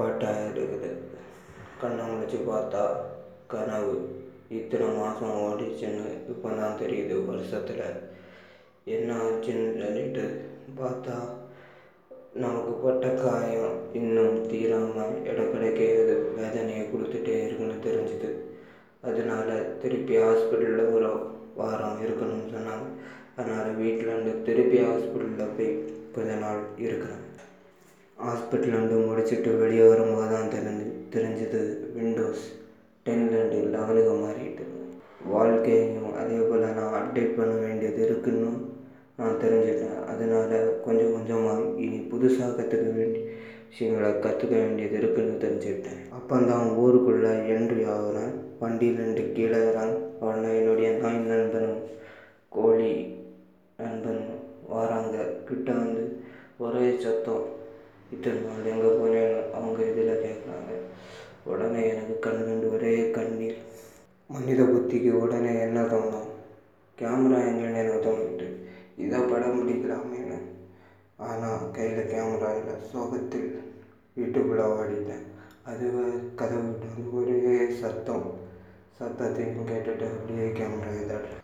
பாட்டாக இருக்குது கண்ணை முழிச்சு பார்த்தா கனவு. இத்தனை மாதம் ஓடிச்சுன்னு இப்போ தான் தெரியுது வருஷத்தில் என்ன ஆச்சுன்னு சொல்லிட்டு பார்த்தா நமக்கு பட்ட காயம் இன்னும் தீராமல் இடக்கிடைக்கே அது வேதனையை கொடுத்துட்டே இருக்குன்னு தெரிஞ்சுது. அதனால திருப்பி ஹாஸ்பிட்டலில் ஒரு வாரம் இருக்கணும்னு சொன்னாங்க. அதனால் வீட்டில் இருந்து திருப்பி ஹாஸ்பிட்டலில் போய் கொஞ்ச நாள் இருக்கிறேன். ஹாஸ்பிட்டல்லேருந்து முடிச்சுட்டு வெளியே வரும்போது தான் தெரிஞ்சு தெரிஞ்சது விண்டோஸ் டென்லேருந்து லெவனுக்கு மாறிட்டு. வாழ்க்கையையும் அதே போல் நான் அப்டேட் பண்ண வேண்டியது இருக்குன்னு நான் தெரிஞ்சுட்டேன். அதனால் கொஞ்சம் கொஞ்சமாக இனி புதுசாக கற்றுக்க வேண்டிய விஷயங்களை கற்றுக்க வேண்டியது இருக்குன்னு தெரிஞ்சுக்கிட்டேன். அப்போ தான் ஊருக்குள்ளே என்ட்ரி ஆகுறேன். வண்டியிலேருந்து கீழே வரான் உடனே என்னுடைய நாய் நண்பனும் கோழி நண்பனும் வராங்க. கிட்ட வந்து ஒரே சத்தம். இத்தனை எங்கே போனேன்னு அவங்க இதில் கேட்குறாங்க. உடனே எனக்கு கண்ணுண்டு ஒரே கண்ணீர் மனித புத்திக்கு உடனே என்ன தோணும்? கேமரா எங்கேன்னு எனக்கு தோணிட்டு இதை படம் பிடிக்கலாமேன்னு ஆனால் கையில் கேமரா இல்லை. சோகத்தில் வீட்டுக்குள்ளே ஓடிட்டேன். அது கதவு விட்டு ஒரே சத்தம். சத்தத்தையும் கேட்டுட்டு அப்படியே கேமரா இதாடுறேன்